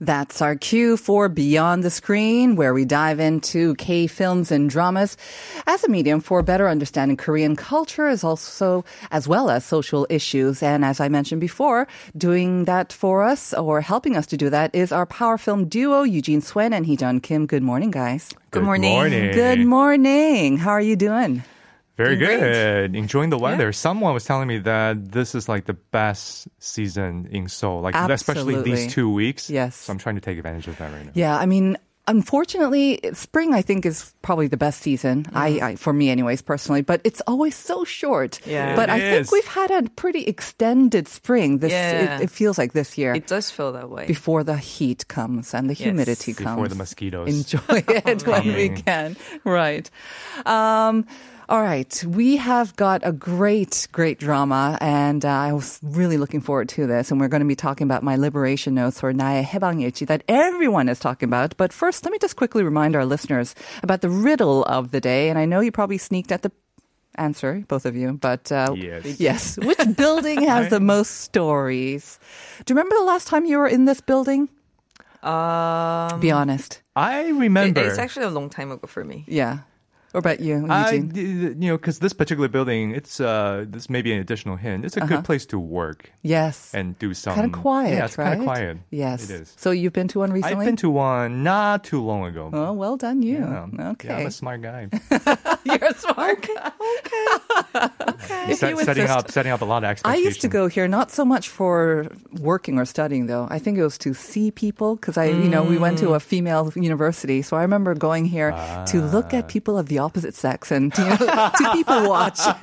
That's our cue for Beyond the Screen, where we dive into K films and dramas as a medium for better understanding Korean culture, as also as well as social issues. And as I mentioned before, doing that for us or helping us to do that is our power film duo, Eugene Swen and Heejun Kim. Good morning, guys. Good morning. Good morning. How are you doing? Very Doing great. good. Enjoying the weather. Someone was telling me that this is like the best season in Seoul, like especially these two weeks. Yes. So I'm trying to take advantage of that right now. Yeah, I mean, unfortunately, spring I think is probably the best season. I, I for me, anyways, personally. But it's always so short. Yeah. But It I think we've had a pretty extended spring. This Yeah. it, it feels like this year. It does feel that way. before the heat comes and the Yes. humidity comes. Before the mosquitoes. Enjoy it when we can. Right. Um, all right. We have got a great, great drama, and uh, I was really looking forward to this. And we're going to be talking about my liberation notes for 나의 해방일지 that everyone is talking about. But first, let me just quickly remind our listeners about the riddle of the day. And I know you probably sneaked at the answer, both of you, but uh, Yes. yes. Which building has the most stories? Do you remember the last time you were in this building? Um, Be honest. I it- remember. it's actually a long time ago for me. Yeah. What about you, I, you know, because this particular building, it's uh, this may be an additional hint. It's a Uh-huh. good place to work yes. and do some kind of quiet, Yeah, it's right? kind of quiet. Yes. it is. So you've been to one recently? I've been to one not too long ago. Oh, well done, you. Yeah. Okay. Yeah, I'm a smart guy. You're a smart. guy. If Set- you setting up, setting up a lot of I used to go here not so much for working or studying though. I think it was to see people because I, you know, we went to a female university, so I remember going here to look Ah. at people of the opposite sex and you know, to people watch,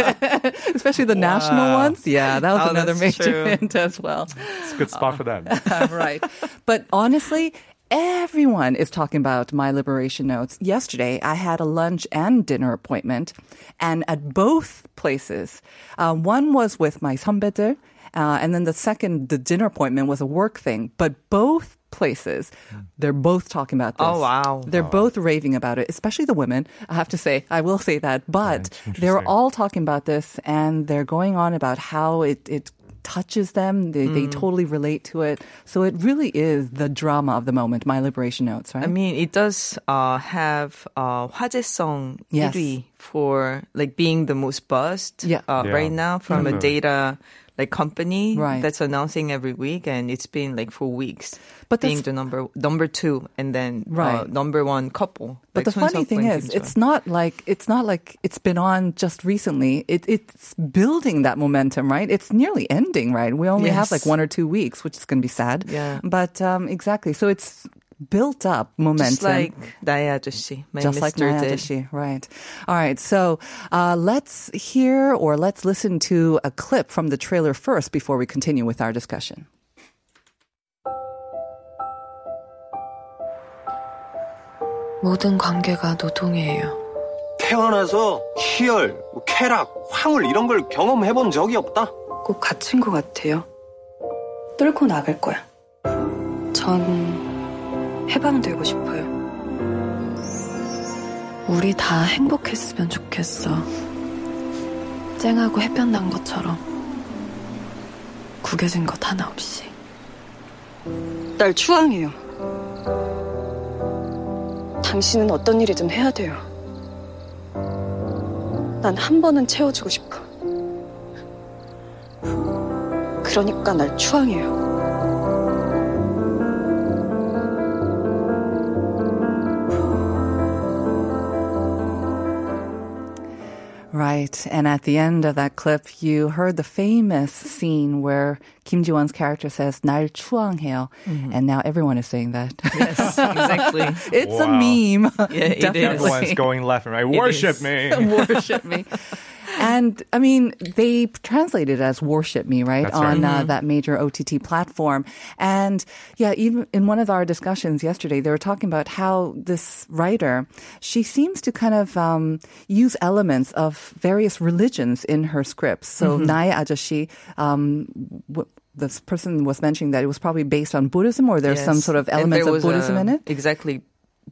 especially the national Wow. ones. Yeah, that was Oh, another that's major true. hint as well. It's a good spot for that. right. But honestly, everyone is talking about my liberation notes. Yesterday, I had a lunch and dinner appointment, and at both places, uh, one was with my 선배들, uh, and then the second, the dinner appointment was a work thing. But both places, they're both talking about this. Oh, wow. They're both raving about it, especially the women. I have to say, I will say that. But it's they're interesting. all talking about this, and they're going on about how it it touches them. They, they Mm. totally relate to it. So it really is the drama of the moment, my liberation notes, right? I mean, it does uh, have uh, 화제성 Yes. 1위 for like being the most buzzed Yeah. uh, Yeah. right now from a Definitely. data like company right. that's announcing every week, and it's been like for weeks. But being the number number two, and then uh, right. Uh, number one couple. But like the funny thing is, it's not like it's not like it's been on just recently. It, it's building that momentum, right? It's nearly ending, right? We only yes. have like one or two weeks, which is going to be sad. Yeah. But um, exactly, so it's built up momentum. just like 나의 아저씨, my just like Mr. my did. Adeshi, right? All right, so uh, let's hear or let's listen to a clip from the trailer first before we continue with our discussion. 모든 관계가 노동이에요. 태어나서 희열, 뭐 쾌락, 황홀 이런 걸 경험해 본 적이 없다. 꼭 갇힌 것 같아요. 뚫고 나갈 거야. 전 해방되고 싶어요. 우리 다 행복했으면 좋겠어. 쨍하고 햇볕 난 것처럼. 구겨진 것 하나 없이. 날 추앙해요. 당신은 어떤 일이든 해야 돼요. 난 한 번은 채워주고 싶어. 그러니까 날 추앙해요. Right. And at the end of that clip, you heard the famous scene where Kim Ji-won's character says, 날 추앙해요. And now everyone is saying that. Yes, exactly. it's Wow. a meme. Yeah, it is. Definitely. Everyone's going left and right. Worship is. me. Worship me. and I mean, they translated as "worship me," right, That's on right. Mm-hmm. that major OTT platform. And yeah, even in one of our discussions yesterday, they were talking about how this writer she seems to kind of um, use elements of various religions in her scripts. So mm-hmm. Naya Ajashi. Um, w- this person was mentioning that it was probably based on Buddhism or there's yes. some sort of elements of Buddhism a, in it. Exactly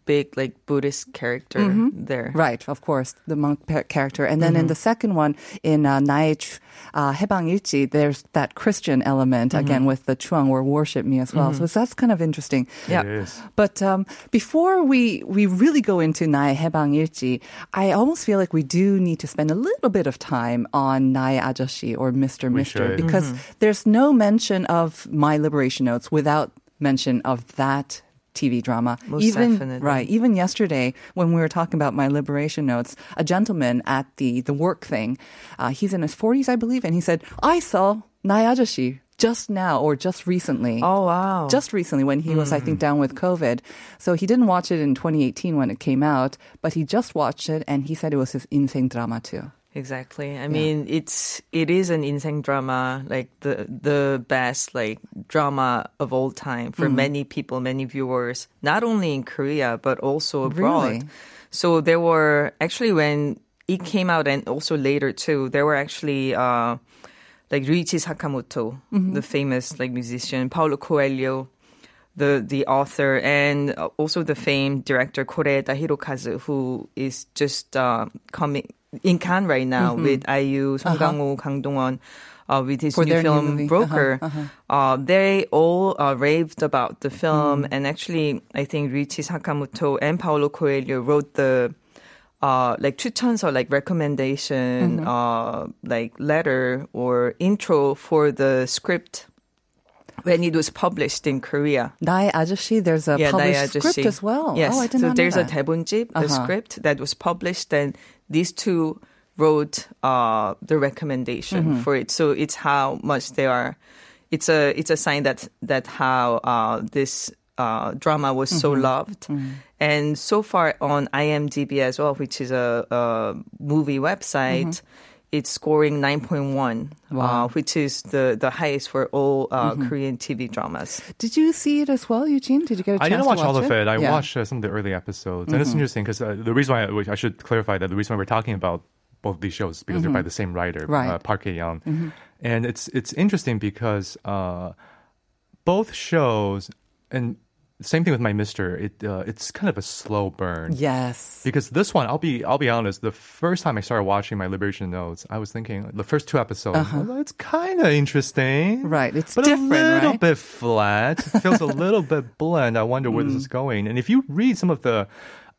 big like Buddhist character mm-hmm. there. Right, of course, the monk character. And then mm-hmm. in the second one, in uh, Naich uh, Hebang there's that Christian element mm-hmm. again with the Chuang or worship me as well. Mm-hmm. So that's kind of interesting. Yeah. But um, before we we really go into Nai Hebang I almost feel like we do need to spend a little bit of time on Nai Ajashi or Mr. Mister because mm-hmm. there's no mention of my liberation notes without mention of that TV drama. Most even definitely. right, even yesterday when we were talking about my liberation notes, a gentleman at the the work thing, uh, he's in his 40s, I believe, and he said, "I saw 나의 아저씨 just now or just recently." Oh wow! just recently when he was, I think, down with COVID. So he didn't watch it in 2018 when it came out, but he just watched it and he said it was his insane drama too. Exactly. I mean, it's it is an insane drama, like the the best like drama of all time for many people, many viewers, not only in Korea but also abroad. Really? So there were actually when it came out and also later too, there were actually uh like Ryuichi Sakamoto, the famous like musician, Paulo Coelho, the the author and also the famed director Koreeda Hirokazu, who is just uh, coming in Cannes right now mm-hmm. with IU, Song uh-huh. Kang-ho, Kang Dong-won. Uh, with his For new film new Broker, uh-huh, uh-huh. Uh, they all uh, raved about the film, mm. and actually, I think Ryuichi Sakamoto and Paulo Coelho wrote the uh, like 추천서, like recommendation, mm-hmm. uh, like letter or intro for the script when it was published in Korea. 나의 아저씨, there's a yeah, published 나의 script 아저씨. as well. Yes, Oh, I did so not there's know a that. 대본집, a Uh-huh. script that was published, and these two wrote uh, the recommendation Mm-hmm. for it. So it's how much they are. It's a it's a sign that that how uh, this uh, drama was so Mm-hmm. loved. And so far on IMDb as well, which is a, a movie website, it's scoring 9.1, Mm-hmm. Wow. Mm-hmm. uh, which is the, the highest for all uh, Korean TV dramas. Did you see it as well, Eugene? Did you get a chance I didn't to watch watch all of it. I Yeah. Mm-hmm. watched uh, some of the early episodes, and it's interesting because uh, the reason why I, I should clarify that the reason why we're talking about both these shows is because they're by the same writer, Mm-hmm. Right. Mm-hmm. uh, Park Hae Young, and it's it's interesting because uh, both shows and same thing with my Mister. It uh, it's kind of a slow burn. Yes. Because this one, I'll be I'll be honest. The first time I started watching my Liberation Notes, I was thinking the first two episodes, well, it's kind of interesting, Uh-huh. Right, it's but different, a little right? bit flat. It feels a little bit bland. I wonder where this is Mm. going. And if you read some of the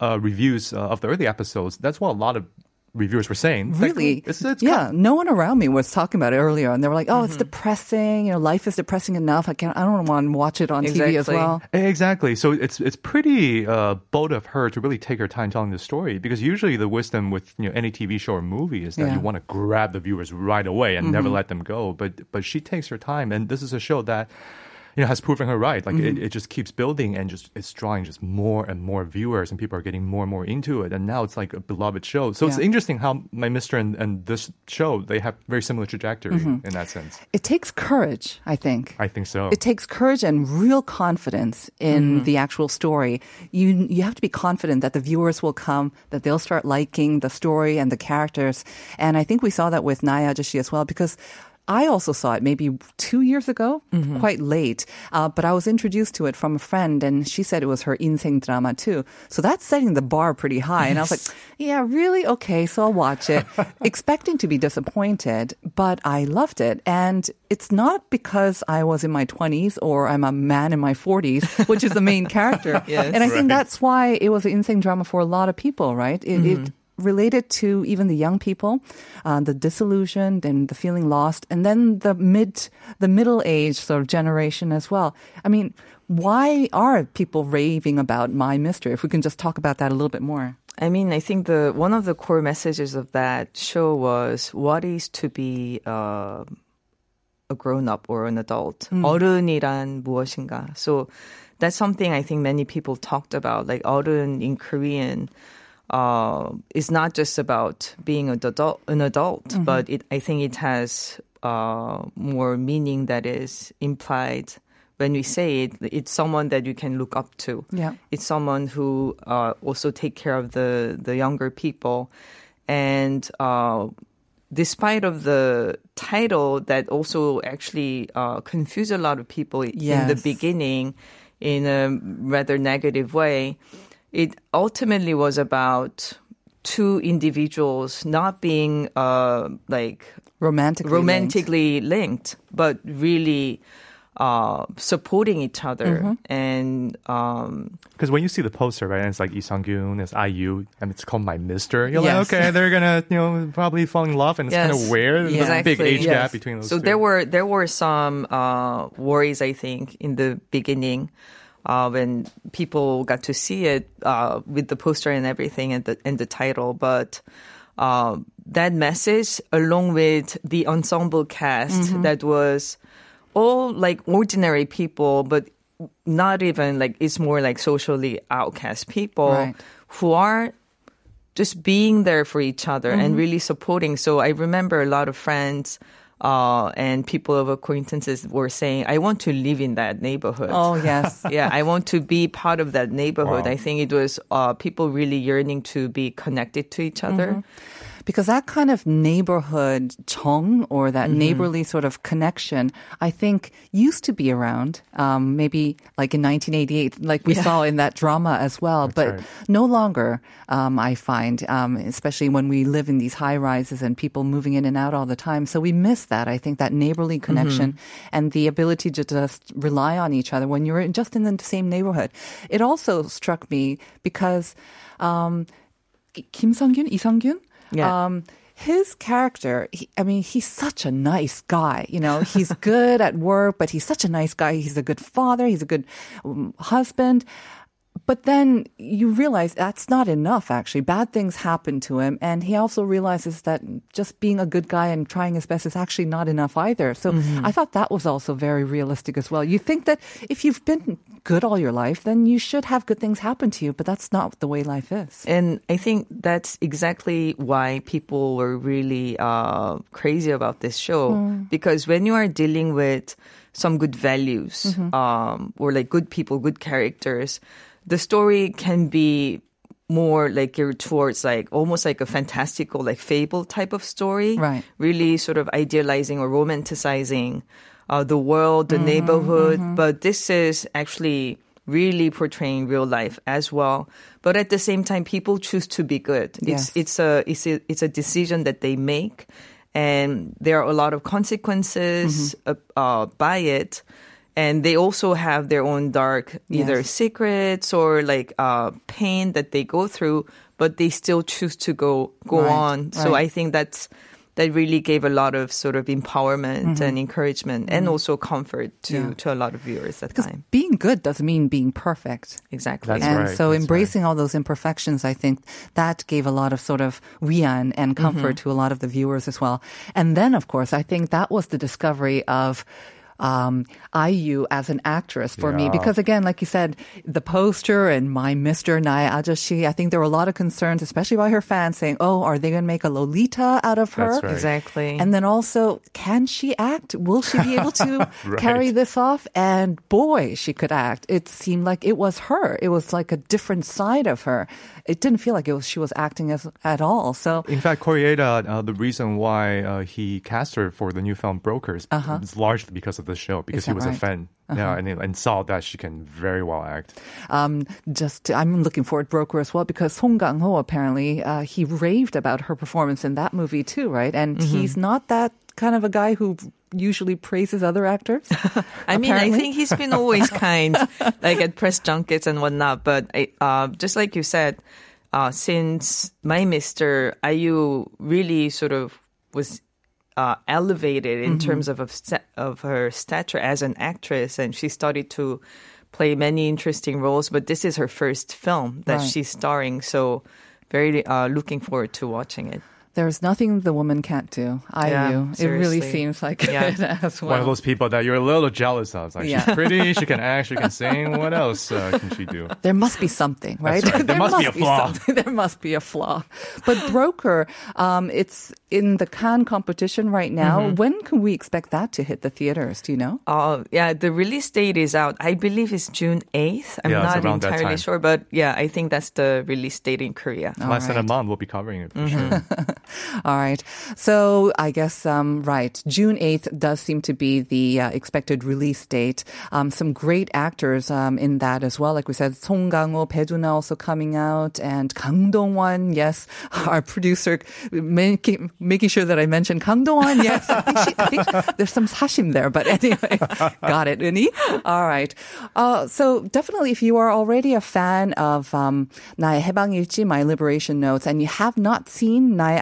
uh, reviews uh, of the early episodes, that's what a lot of reviewers were saying. It's like, Really? it's, it's yeah. No one around me was talking about it earlier, and they were like, "Oh, it's Mm-hmm. depressing. You know, life is depressing enough. I can't. I don't want to watch it on TV as well." Exactly. So it's it's pretty uh, bold of her to really take her time telling the story because usually the wisdom with you know any TV show or movie is that Yeah. you want to grab the viewers right away and never let them go. But but she takes her time, and this is a show that. You know, has proven her right. Like it, mm-hmm. it just keeps building and just it's drawing just more and more viewers, and people are getting more and more into it. And now it's like a beloved show. So it's interesting how my Mister and, and this show they have very similar trajectory mm-hmm. in that sense. It takes courage, I think. I think so. It takes courage and real confidence in mm-hmm. the actual story. You you have to be confident that the viewers will come, that they'll start liking the story and the characters. And I think we saw that with Naya Ajashi as well because I also saw it maybe two years ago, quite late. Uh, but I was introduced to it from a friend, and she said it was her insane drama too. So that's setting the bar pretty high. And I was like, yeah, really? Okay, so I'll watch it, expecting to be disappointed, but I loved it. And it's not because I was in my 20s or I'm a man in my 40s, which is the main character. Yes. And I think that's why it was an insane drama for a lot of people, right? It, it related to even the young people, uh, the disillusioned and the feeling lost, and then the mid, the middle age sort of generation as well. I mean, why are people raving about My Mister? If we can just talk about that a little bit more. I mean, I think the one of the core messages of that show was what is to be. Uh, a grown up or an adult. Mm. 어른이란 무엇인가. So that's something I think many people talked about, like 어른 in Korean uh, is not just about being an adult, an adult but it, I think it has uh, more meaning that is implied when we say it. It's someone that you can look up to. Yeah. It's someone who uh, also take care of the the younger people, and uh, despite of the title that also actually uh, confused a lot of people in the beginning in a rather negative way, it ultimately was about two individuals not being uh, like Romantically. linked. romantically linked, but really uh, supporting each other Mm-hmm. and um, Because when you see the poster, right, and it's like Lee Sung Gyun, it's IU, and it's called My Mister. You're Yes. like, okay, they're gonna, you know, probably fall in love, and it's kind of Yes. weird. There's a big age Yes. gap between those So two. there were there were some uh, worries, I think, in the beginning uh, when people got to see it uh, with the poster and everything and the and the title, but. Uh, that message, along with the ensemble cast, Mm-hmm. that was all like ordinary people, but not even like it's more like socially outcast people Right. who are just being there for each other and Mm-hmm. really supporting. So I remember a lot of friends uh, and people of acquaintances were saying, "I want to live in that neighborhood." Oh, yes. yeah, I want to be part of that neighborhood. Wow. I think it was uh, people really yearning to be connected to each other. Because that kind of neighborhood chong or that Mm-hmm. neighborly sort of connection, I think used to be around, um, maybe like in 1988, like we saw in that drama as well, but right. no longer, um, I find, um, especially when we live in these high rises and people moving in and out all the time. So we miss that. I think that neighborly connection and the ability to just rely on each other when you're just in the same neighborhood. It also struck me because, um, Kim Sung-gyun, Lee Sung-gyun, Yeah. um, his character, he, I mean, he's such a nice guy. You know, he's good at work, but he's such a nice guy. He's a good father. He's a good um, husband. But then you realize that's not enough, actually. Bad things happen to him. And he also realizes that just being a good guy and trying his best is actually not enough either. So I thought that was also very realistic as well. You think that if you've been good all your life, then you should have good things happen to you. But that's not the way life is. And I think that's exactly why people were really uh, crazy about this show. Because when you are dealing with some good values um, or like good people, good characters, the story can be more like geared towards like almost like a fantastical, like fable type of story. Right. Really sort of idealizing or romanticizing uh, the world, the neighborhood. But this is actually really portraying real life as well. But at the same time, people choose to be good. Yes. It's it's a it's a it's a decision that they make, and there are a lot of consequences uh, uh, by it. And they also have their own dark either Yes. secrets or like uh, pain that they go through, but they still choose to go go Right, on. So right. I think that's that really gave a lot of sort of empowerment and encouragement and also comfort to Mm-hmm. Yeah. to a lot of viewers at the time. being good doesn't mean being perfect. Exactly. That's and right, so that's embracing all those imperfections, I think that gave a lot of sort of wian and comfort Mm-hmm. to a lot of the viewers as well. And then, of course, I think that was the discovery of um, IU as an actress for me because again, like you said, the poster and my Mr. Naya Ajashi, I think there were a lot of concerns, especially by her fans saying, "Oh, are they going to make a Lolita out of her?" That's right. Exactly. And then also, can she act? Will she be able to Right. carry this off? And boy, she could act. It seemed like it was her. It was like a different side of her. It didn't feel like it was she was acting as at all. So In fact, Koreeda, uh, the reason why uh, he cast her for the new film Brokers is largely because of the show, because he Uh-huh. that was a right? Uh-huh. fan. Yeah, and, and saw that she can very well act. um, just I'm looking forward to Broker as well because Song Kang Ho apparently uh, he raved about her performance in that movie too, right? And Mm-hmm. he's not that kind of a guy who usually praises other actors. I mean, I think he's been always kind, like at press junkets and whatnot. But I, uh, just like you said, uh, since my Mister IU really sort of was uh, elevated in terms of of, of her stature as an actress, and she started to play many interesting roles. But this is her first film that Right. she's starring, so very uh, looking forward to watching it. There's nothing the woman can't do. I Yeah, do. It really seems like Yeah. it as well. One of those people that you're a little jealous of. Like Yeah. she's pretty, she can act, she can sing. What else uh, can she do? There must be something, right? right. There must be a flaw. something. There must be a flaw. But Broker, um, it's in the Cannes competition right now. Mm-hmm. When can we expect that to hit the theaters? Do you know? Uh, yeah, the release date is out. I believe it's June 8th. I'm Yeah, it's not entirely sure, but yeah, I think that's the release date in Korea. Less than a right. month, we'll be covering it for Mm-hmm. sure. All right. So I guess, um, right, June 8th does seem to be the uh, expected release date. Um, some great actors um, in that as well. Like we said, Song Kang-ho, Peduna also coming out, and Kang Dong-won, yes, our producer, making, making sure that I mentioned Kang Dong-won, yes. I think, she, I think there's some sashim there, but anyway, got it, Uni. All right. Uh, so definitely, if you are already a fan of um, 나의 해방일지, My Liberation Notes, and you have not seen 나의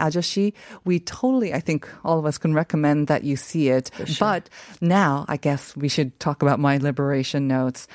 we totally, I think all of us can recommend that you see it. Sure. But now I guess we should talk about my liberation notes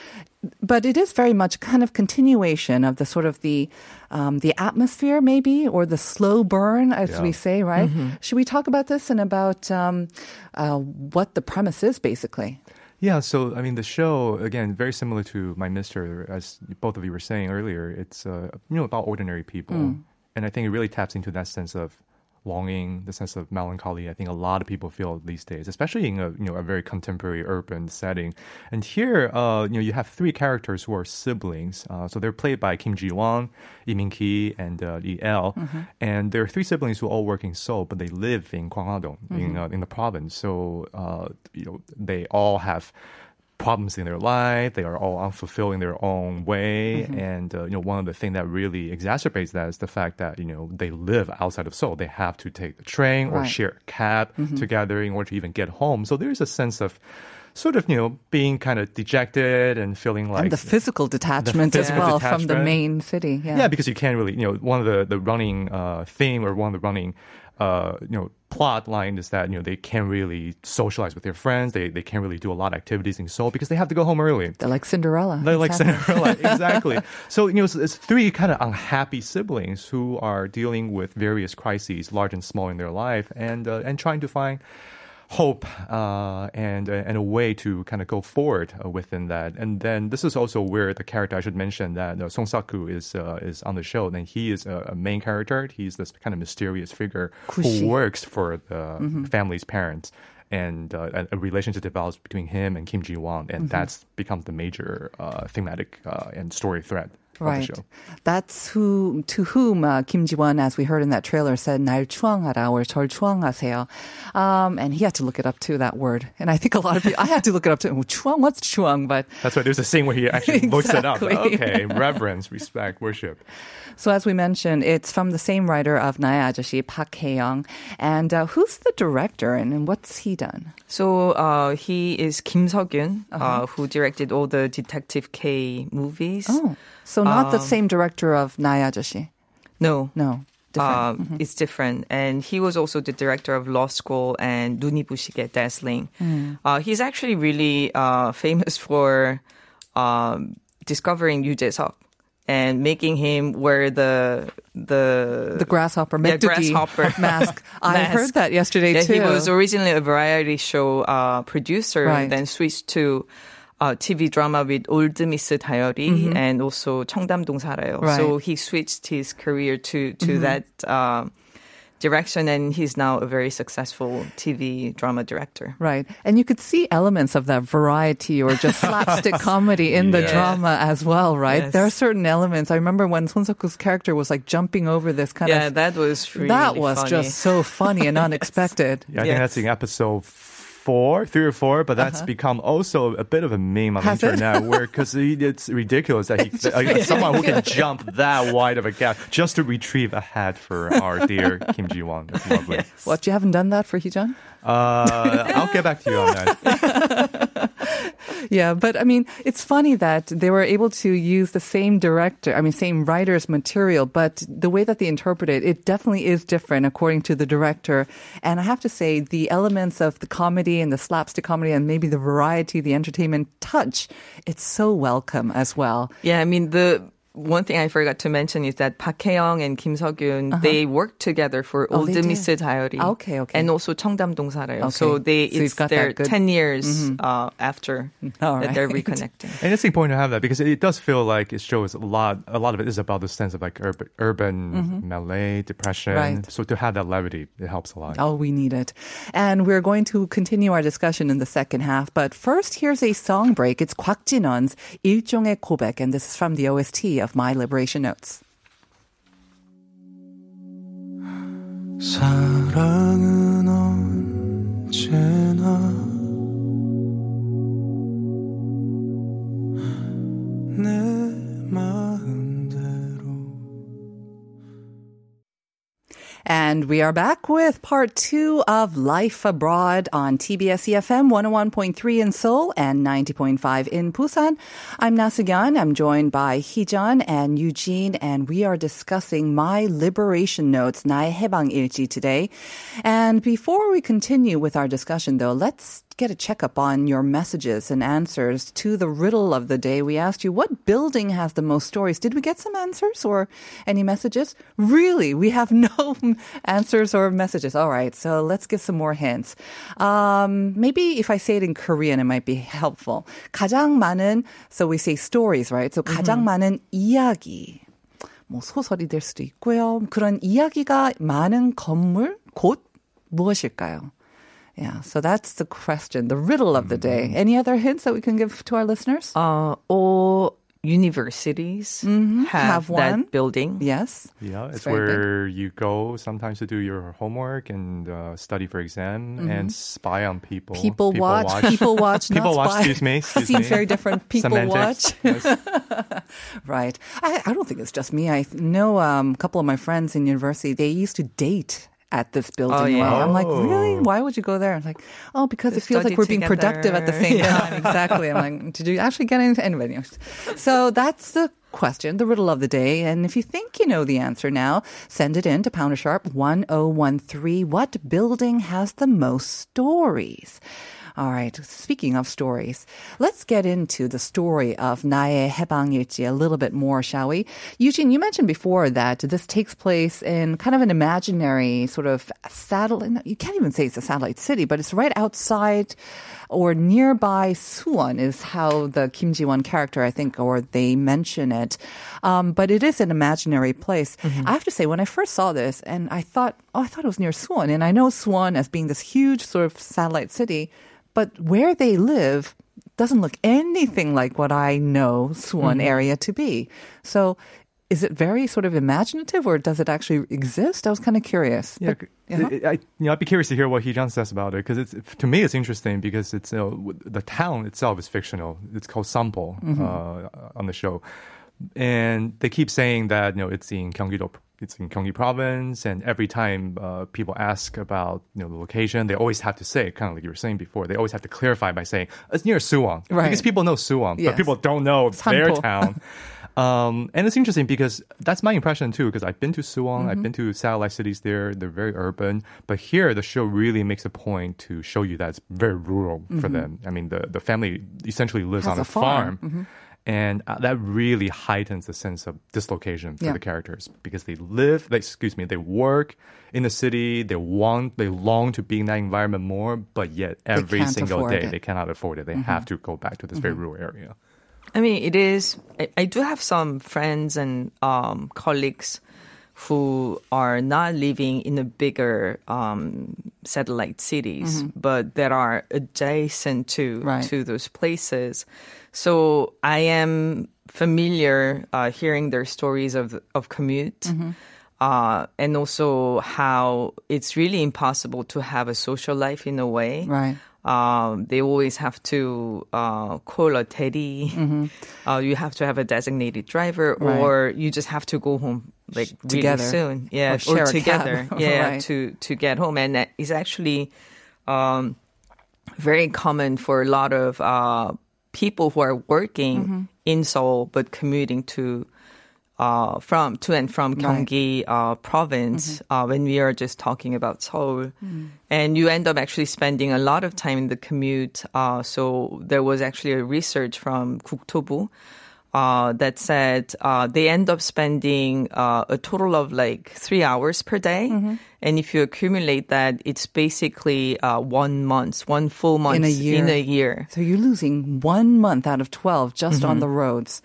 but it is very much kind of continuation of the sort of the um, the atmosphere maybe or the slow burn as yeah. we say right mm-hmm. should we talk about this and about um, uh, what the premise is basically yeah so i mean the show again very similar to my mister as both of you were saying earlier it's uh, you know about ordinary people mm. and i think it really taps into that sense of longing, the sense of melancholy. I think a lot of people feel these days, especially in a you know a very contemporary urban setting. And here, uh, you know, you have three characters who are siblings. Uh, so they're played by Kim Ji Won, Lee Min Ki, and uh, Lee El. And there are three siblings who all work in Seoul, but they live in Gwanghwa-dong, in uh, in the province. So uh, you know, they all have problems in their life. They are all unfulfilled in their own way. And, uh, you know, one of the things that really exacerbates that is the fact that, you know, they live outside of Seoul. They have to take the train or Right. share a cab together in order to even get home. So there's a sense of sort of, you know, being kind of dejected and feeling like. and the physical detachment as physical well from the main city. Yeah. Yeah, because you can't really, you know, one of the the running uh, theme or one of the running, uh, you know, plot line is that you know they can't really socialize with their friends. They they can't really do a lot of activities in Seoul because they have to go home early. They're like Cinderella. They're like Exactly. Cinderella, exactly. So you know, it's, it's three kind of unhappy siblings who are dealing with various crises, large and small, in their life, and uh, and trying to find hope uh, and uh, and a way to kind of go forward uh, within that. And then this is also where the character I should mention that uh, Son Seok-ku is uh, is on the show. Then he is a, a main character. He's this kind of mysterious figure Kushi. who works for the family's parents. And uh, a, relationship develops between him and Kim Ji Won, and that's becomes the major uh, thematic uh, and story thread Right. the show. That's who to whom uh, Kim Ji-won, as we heard in that trailer, said 날 추앙하라 or 절 추앙하세요. Um, and he had to look it up too, that word. And I think a lot of people, I had to look it up too. Oh, 추앙, what's 추앙? But That's why there's a scene where he actually looks it up. Exactly. Okay, reverence, respect, worship. so as we mentioned, it's from the same writer of 나의 아저씨, Park Hae-young. And uh, who's the director and, and what's he done? So uh, he is Kim Seok-yun, Uh-huh. uh, who directed all the Detective K movies. Oh, so not the Um, same director of 나의 아저씨. No, No, different. Uh, It's different. And he was also the director of Law School and 눈이 부시게 Dazzling. Uh, he's actually really uh, famous for um, discovering Yu Jae-seok and making him wear the the the grasshopper, yeah, Megdugi grasshopper mask. I mask. heard that yesterday Yeah, too. he was originally a variety show uh, producer, Right. then switched to uh, TV drama with Old Miss Diary and also 청담동 살아요. Mm-hmm. Right. Mm-hmm. So he switched his career to to that uh, direction, and he's now a very successful TV drama director. Right. And you could see elements of that variety or just slapstick comedy in the drama as well, right? Yes. There are certain elements. I remember when Son Seok-ku's character was like jumping over this kind Yeah, of that was really that was funny. just so funny and unexpected. Yeah, I think that's in episode four, three or four, but that's become also a bit of a meme on the Uh-huh. Internet where because it's ridiculous that he, uh, someone who can jump that wide of a gap just to retrieve a hat for our dear Kim Ji Won. That's lovely. What, you haven't done that for Heejun? Uh, I'll get back to you on that. Yeah, but I mean, it's funny that they were able to use the same director, I mean, same writer's material, but the way that they interpret it, it definitely is different according to the director. And I have to say, the elements of the comedy and the slapstick comedy and maybe the variety, the entertainment touch, it's so welcome as well. Yeah, I mean the one thing I forgot to mention is that Park Hae-young and Kim Seokyun uh-huh. they worked together for oh, Old Miss Diary. Ah, okay, okay. And also Cheongdam 살아요. Okay. So they, so it's their good... 10 years mm-hmm. uh, after that they're reconnecting. And it's important to have that because it, does feel like it shows a lot, a lot of it is about the sense of like urban, urban mm-hmm. Malay depression. Right. So to have that levity, it helps a lot. Oh, we need it. And we're going to continue our discussion in the second half. But first, here's a song break. It's Kwak Jin-eon's 일종의 고백. And this is from the OST of My Liberation Notes. 사랑은 are back with part two of Life Abroad on TBS EFM 101.3 in Seoul and 90.5 in Busan. I'm Nasugan. I'm joined by Heejun and Eugene, and we are discussing My Liberation Notes, 나의 해방 일지 today. And before we continue with our discussion, though, let's get a checkup on your messages and answers to the riddle of the day. We asked you what building has the most stories. Did we get some answers or any messages? Really, we have no answers or messages. All right, so let's give some more hints. Um, maybe if I say it in Korean, it might be helpful. 가장 많은, so we say stories, right? So 가장 많은 이야기. 뭐 소설이 될 수도 있고요. 그런 이야기가 많은 건물, 곳 무엇일까요? Yeah, so that's the question, the riddle of the day. Any other hints that we can give to our listeners? Uh, all universities have, Mm-hmm. have one. that building. yes. Yeah, it's very big. where you go sometimes to do your homework and uh, study for exam and spy on people. Mm-hmm. People, watch, people watch, not People watch, spy. excuse me, excuse Seems me. very different. People Semantics. watch. Yes. Right. I, I don't think it's just me. I know um, a couple of my friends in university, they used to date at this building. Oh, yeah. Well, I'm like, really? Why would you go there? I'm like, oh, because To it feels like we're being productive at the same Yeah. time. Exactly. I'm like, did you actually get into anybody? So that's the question, the riddle of the day. And if you think you know the answer now, send it in to Pounder Sharp 1013. What building has the most stories? All right. Speaking of stories, let's get into the story of Nae Hebangyeji a little bit more, shall we? Eugene, you mentioned before that this takes place in kind of an imaginary sort of satellite. You can't even say it's a satellite city, but it's right outside or nearby Suwon is how the Kim Ji-won character, I think, or they mention it. Um, but it is an imaginary place. I have to say, when I first saw this, and I thought, oh, I thought it was near Suwon, and I know Suwon as being this huge sort of satellite city, but where they live doesn't look anything like what I know Suwon area to be. So. Is it very sort of imaginative, or does it actually exist? I was kind of curious. Yeah, But- uh-huh. I, you know, I'd be curious to hear what Heejun says about it because it's to me it's interesting because it's you know, the town itself is fictional. It's called Sampo Mm-hmm. uh, on the show, and they keep saying that you know it's in Gyeonggi-do, it's in Gyeonggi province, and every time uh, people ask about you know the location, they always have to say kind of like you were saying before. They always have to clarify by saying it's near Suwon Right. because people know Suwon, Yes. but people don't know their town. Um, and it's interesting because that's my impression too. Because I've been to Suwon, I've been to satellite cities there. They're very urban, but here the show really makes a point to show you that it's very rural for them. I mean, the the family essentially lives Has on a a farm. farm. And uh, that really heightens the sense of dislocation for Yeah. the characters because they live, they, excuse me, they work in the city. They want, they long to be in that environment more, but yet every single day it. Mm-hmm. they cannot afford it. They have to go back to this very rural area. I mean, it is. I, I do have some friends and um, colleagues who are not living in the bigger um, satellite cities, but that are adjacent to Right. to those places. So I am familiar uh, hearing their stories of of commute. Uh, and also how it's really impossible to have a social life in a way Right. Um, they always have to uh, call a teddy. Uh, you have to have a designated driver, Mm-hmm. Right. or you just have to go home like really Together. soon. Yeah, Or share a cab. together. Yeah, Right. to to get home, and that is actually um, very common for a lot of uh, people who are working Mm-hmm. in Seoul but commuting to uh, from to and from Gyeonggi right. uh, province mm-hmm. uh, when we are just talking about Seoul, mm. and you end up actually spending a lot of time in the commute. Uh, so there was actually a research from Kuktobu uh, that said uh, they end up spending uh, a total of like three hours per day. Mm-hmm. And if you accumulate that, it's basically uh, one month, one full month in a year. In a year. So you're losing one month out of 12 just on Mhm. the roads.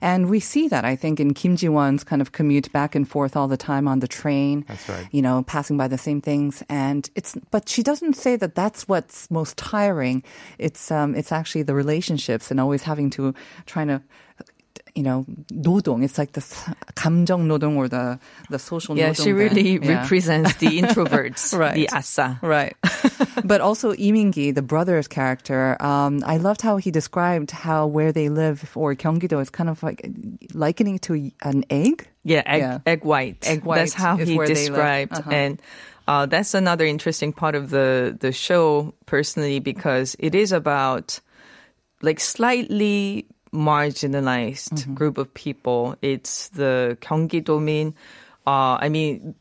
And we see that, I think, in Kim Ji-won's kind of commute back and forth all the time on the train. That's right. You know, passing by the same things. And it's, but she doesn't say that that's what's most tiring. It's, um, it's actually the relationships and always having to, trying to, you know, 노동. It's like the 감정 노동 or the the social. Yeah, she really yeah. represents the introverts, right. the asa, right. but also Lee Min Ki, the brother's character. Um, I loved how he described how where they live or Gyeonggi-do is kind of like likening to an egg. Yeah, egg, yeah. egg white. Egg white. That's how he described uh-huh. and. Uh, that's another interesting part of the, the show, personally, because it is about like slightly marginalized Mm-hmm. group of people. It's the Gyeonggi-domin. Uh, I mean,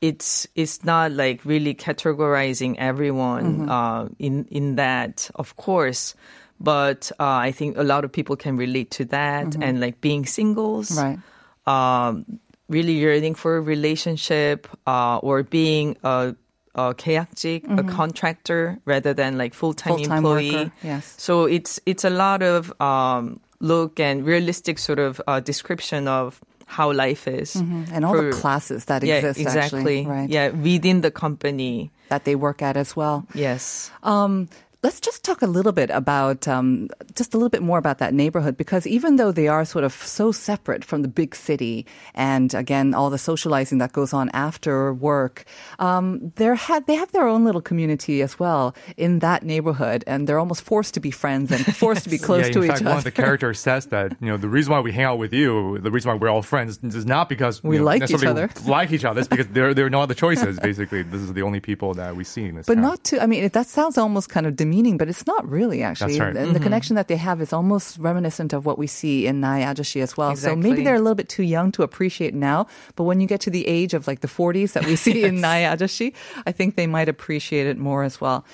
it's it's not like really categorizing everyone Mm-hmm. uh, in in that, of course. But uh, I think a lot of people can relate to that, and like being singles, Mm-hmm. Right. um, really yearning for a relationship, uh, or being a, a 계약직, a contractor, rather than like full time Mm-hmm. Full-time employee. worker, yes. So it's it's a lot of um, look and realistic sort of uh, description of how life is, And all the for- classes that yeah, exist exactly. actually. Right. Yeah, within the company. That they work at as well. Yes. Um, let's just talk a little bit about um, just a little bit more about that neighborhood because even though they are sort of so separate from the big city and again all the socializing that goes on after work um, they're they have their own little community as well in that neighborhood and they're almost forced to be friends and forced to be close yeah, to in each fact, other one of the characters says that you know the reason why we hang out with you, the reason why we're all friends, is not because We you know, like each other. like each other. It's because there there are no other choices. Basically, this is the only people that we see in this. But town. not to, I mean, that sounds almost kind of demeaning, but it's not really actually. That's right. And the connection that they have is almost reminiscent of what we see in Nai Ajashi as well. So maybe they're a little bit too young to appreciate now, but when you get to the age of like the 40s that we see in Nai Ajashi, I think they might appreciate it more as well.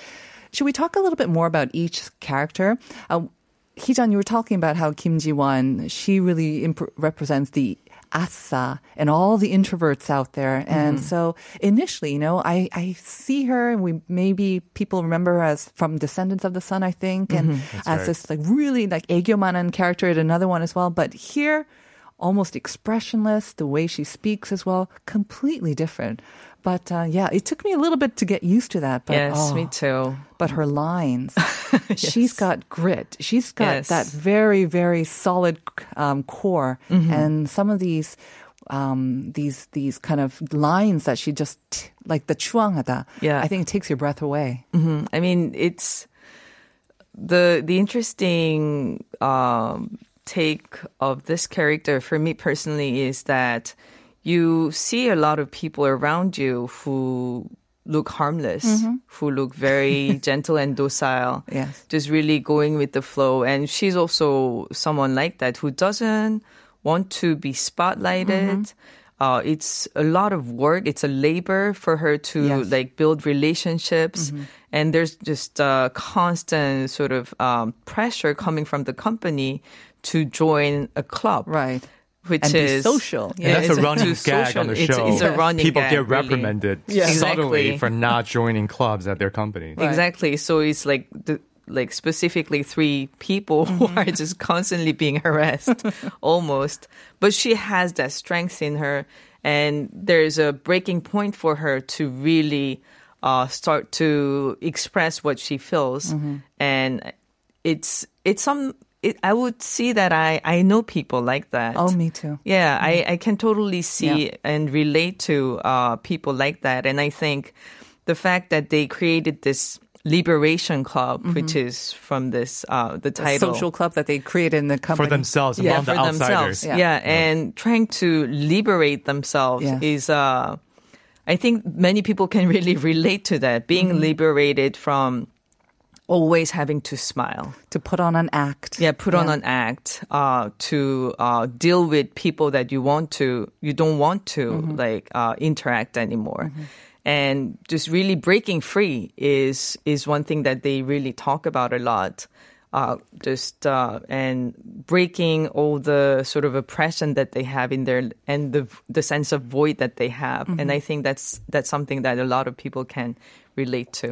Should we talk a little bit more about each character? Uh, Heejun, you were talking about how Kim Ji-won, she really imp- represents the Asa and all the introverts out there. And mm. so initially, you know, I, I see her and we maybe people remember her as from Descendants of the Sun, I think, and mm-hmm. as right. this like really like Egyomanan character and another one as well. But here, almost expressionless, the way she speaks as well, completely different. But uh, yeah, it took me a little bit to get used to that. But, yes, oh, me too. but her lines. She's got grit. She's got Yes. that very, very solid um, core, Mm-hmm. and some of these. Um, these these kind of lines that she just like the chuangada. Yeah. I think it takes your breath away. hmm I mean, it's the the interesting um, take of this character for me personally is that you see a lot of people around you who look harmless, who look very gentle and docile. Yes. Just really going with the flow. And she's also someone like that who doesn't want to be spotlighted. Uh, it's a lot of work. It's a labor for her to Yes. like build relationships. And there's just a constant sort of um, pressure coming from the company to join a club. Right. Which And is social. And that's it's a running too gag on the show. It's, it's a running People gag, get really. reprimanded Yeah. subtly Exactly. for not joining clubs at their company. Exactly. So it's like the like specifically three people who are just constantly being harassed almost. But she has that strength in her and there's a breaking point for her to really uh, start to express what she feels. Mm-hmm. And it's it's some it, I would see that I I know people like that. Oh, me too. Yeah, I, I can totally see and relate to uh, people like that. And I think the fact that they created this liberation club, which is from this, uh, the The title. social club that they created in the company For themselves, yeah, among for the outsiders. themselves. Yeah. Yeah. and trying to liberate themselves Yes. is, uh, I think many people can really relate to that, being Mm-hmm. liberated from always having to smile. to put on an act. Yeah, put on an act uh, to uh, deal with people that you want to, you don't want to Mm-hmm. like uh, interact anymore, and just really breaking free is is one thing that they really talk about a lot. uh, just uh, and breaking all the sort of oppression that they have in there and the the sense of void that they have. And I think that's that's something that a lot of people can relate to.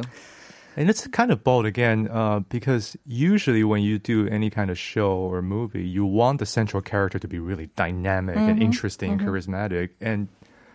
And it's kind of bold again, uh, because usually when you do any kind of show or movie, you want the central character to be really dynamic and interesting and charismatic. And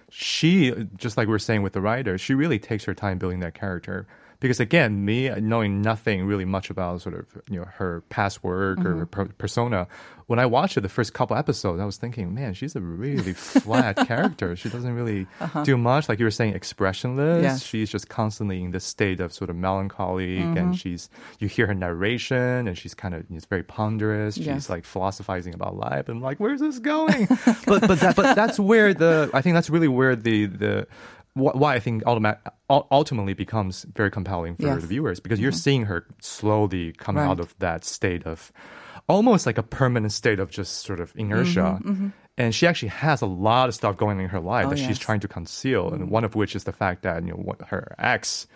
she, just like we're saying with the writer, she really takes her time building that character. Because again, me knowing nothing really much about sort of you know her past work or her mm-hmm. per- persona, when I watched it the first couple episodes, I was thinking, man, she's a really flat character. She doesn't really uh-huh. do much. Like you were saying, expressionless. Yes. She's just constantly in this state of sort of melancholy, and mm-hmm. she's you hear her narration, and she's kind of it's very ponderous. She's Yes. like philosophizing about life, and I'm like, where's this going? but but that, but that's where the I think that's really where the the why I think ultimately becomes very compelling for Yes. the viewers because you're seeing her slowly come Right. out of that state of almost like a permanent state of just sort of inertia. And she actually has a lot of stuff going on in her life Mm-hmm, Oh, that she's trying to conceal, and one of which is the fact that you know her ex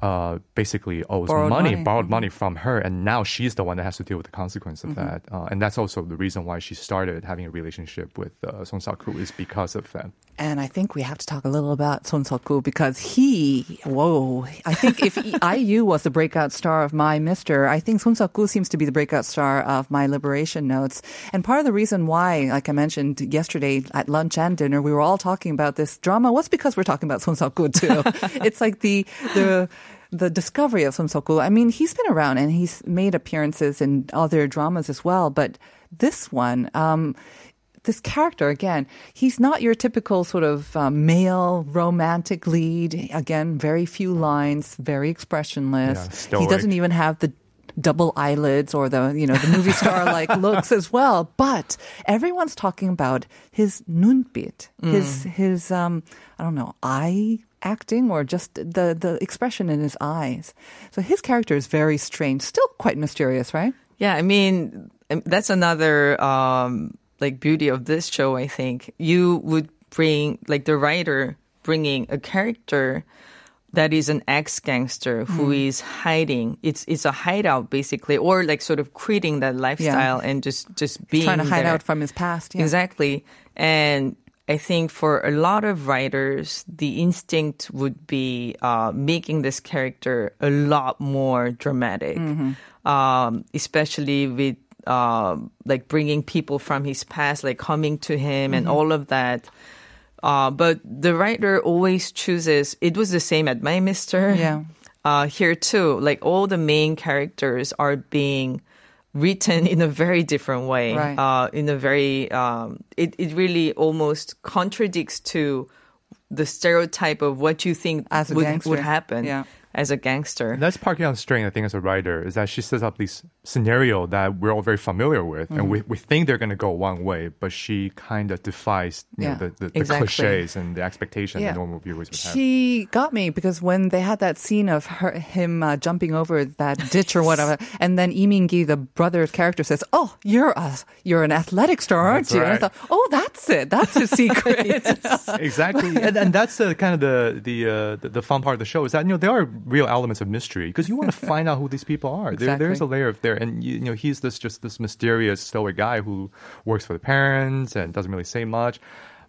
uh, basically owes Borrowed money, money. borrowed money from her, and now she's the one that has to deal with the consequence Mm-hmm. of that. Uh, and that's also the reason why she started having a relationship with uh, Song is because of that. And I think we have to talk a little about Son Seok-ku because he, whoa, I think if IU was the breakout star of My Mister, I think Son Seok-ku seems to be the breakout star of My Liberation Notes. And part of the reason why, like I mentioned yesterday at lunch and dinner, we were all talking about this drama was because we're talking about Son Seok-ku too. it's like the, the, the discovery of Son Seok-ku. I mean, he's been around and he's made appearances in other dramas as well, but this one, um, this character again he's not your typical sort of um, male romantic lead. Again very few lines very expressionless. Yeah, he doesn't even have the double eyelids or the you know the movie star like looks as well but everyone's talking about his 눈빛 his his um i don't know eye acting or just the the expression in his eyes. So his character is very strange still quite mysterious right? Yeah, I mean um, that's another um, like beauty of this show. I think you would bring like the writer bringing a character that is an ex gangster who is hiding. It's it's a hideout basically, or like sort of quitting that lifestyle and just just being trying to hide there. out from his past yeah. Exactly. And I think for a lot of writers, the instinct would be uh, making this character a lot more dramatic, um, especially with um like bringing people from his past, like coming to him and all of that. Uh, but the writer always chooses. It was the same at My Mister. Yeah. Uh, here too, like all the main characters are being written in a very different way. Right. Uh, in a very, um, it it really almost contradicts to the stereotype of what you think As would, would happen Yeah. As a gangster. And that's partly on strength, I think, as a writer, is that she sets up these scenario that we're all very familiar with, and we, we think they're going to go one way, but she kind of defies you Yeah, know, the, the, the exactly. cliches and the expectation Yeah. that normal viewers would have. She got me because when they had that scene of her, him uh, jumping over that ditch or whatever, and then Lee Min Ki, the brother's character, says, "Oh, you're a you're an athletic star, aren't That's you?" And I thought, "Oh, that's it. That's his secret." exactly, and, and that's the kind of the the, uh, the the fun part of the show is that you know there are real elements of mystery because you want to find out who these people are. There, there's a layer of there, and you, you know he's this just this mysterious stoic guy who works for the parents and doesn't really say much.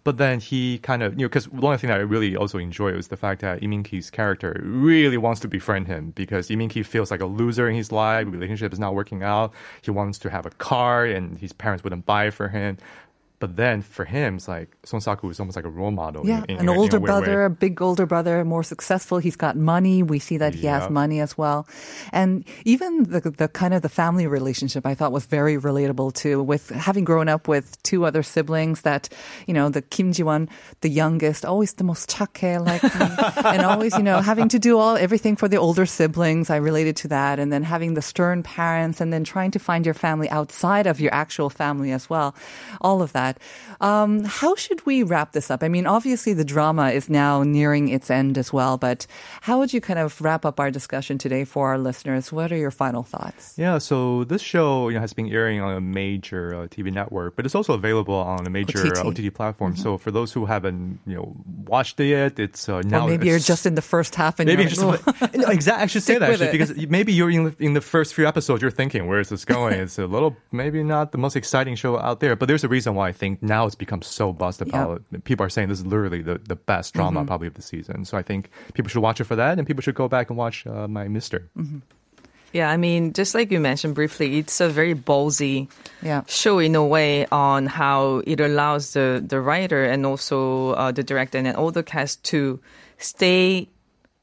But then he kind of, you know, because one thing that I really also enjoy was the fact that Lee Min Ki's character really wants to befriend him because Iminki feels like a loser in his life, relationship is not working out. He wants to have a car and his parents wouldn't buy it for him. But then for him, it's like Son Seok-ku is almost like a role model. Yeah, in, in, an in a- in a older brother, a big older brother, more successful. He's got money. We see that he has money as well, and even the the kind of the family relationship I thought was very relatable too. With having grown up with two other siblings, that you know the Kim Ji-won, the youngest, always the most 착해, like, and always you know having to do all everything for the older siblings. I related to that, and then having the stern parents, and then trying to find your family outside of your actual family as well. All of that. That. Um, how should we wrap this up? I mean, obviously the drama is now nearing its end as well, but how would you kind of wrap up our discussion today for our listeners? What are your final thoughts? Yeah, so this show you know, has been airing on a major uh, TV network, but it's also available on a major OTT. uh, OTT platform. So for those who haven't you know watched it yet, it's uh, now or maybe you're just in the first half and Maybe you're just like, "Oh." no, exactly. I should say that actually, because maybe you're in the, in the first few episodes, you're thinking, "Where is this going?" it's a little, maybe not the most exciting show out there. But there's a reason why I think now it's become so buzzed about. People are saying this is literally the, the best drama Mhm. probably of the season. So I think people should watch it for that, and people should go back and watch uh, My Mister. Yeah, I mean, just like you mentioned briefly, it's a very ballsy Yeah. show in a way on how it allows the, the writer and also uh, the director and all the cast to stay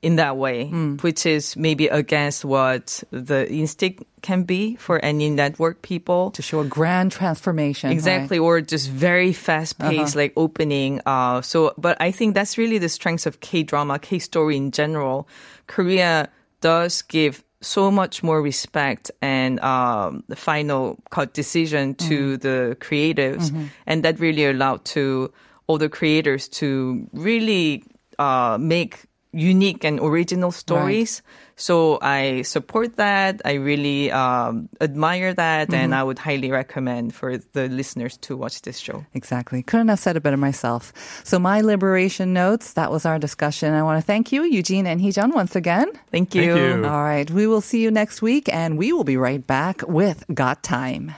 in that way, which is maybe against what the instinct can be for any network people. to show a grand transformation. Exactly, or just very fast paced, Uh-huh. like opening. Uh, so, but I think that's really the strengths of K drama, K story in general. Korea does give so much more respect and um, the final cut decision to the creatives, and that really allowed to all the creators to really uh, make unique and original stories. So I support that. I really um, admire that, and I would highly recommend for the listeners to watch this show. Exactly. Couldn't have said it better myself. So my liberation notes, that was our discussion. I want to thank you, Eugene and Heejun, once again. Thank you. Thank you. All right. We will see you next week and we will be right back with Got Time.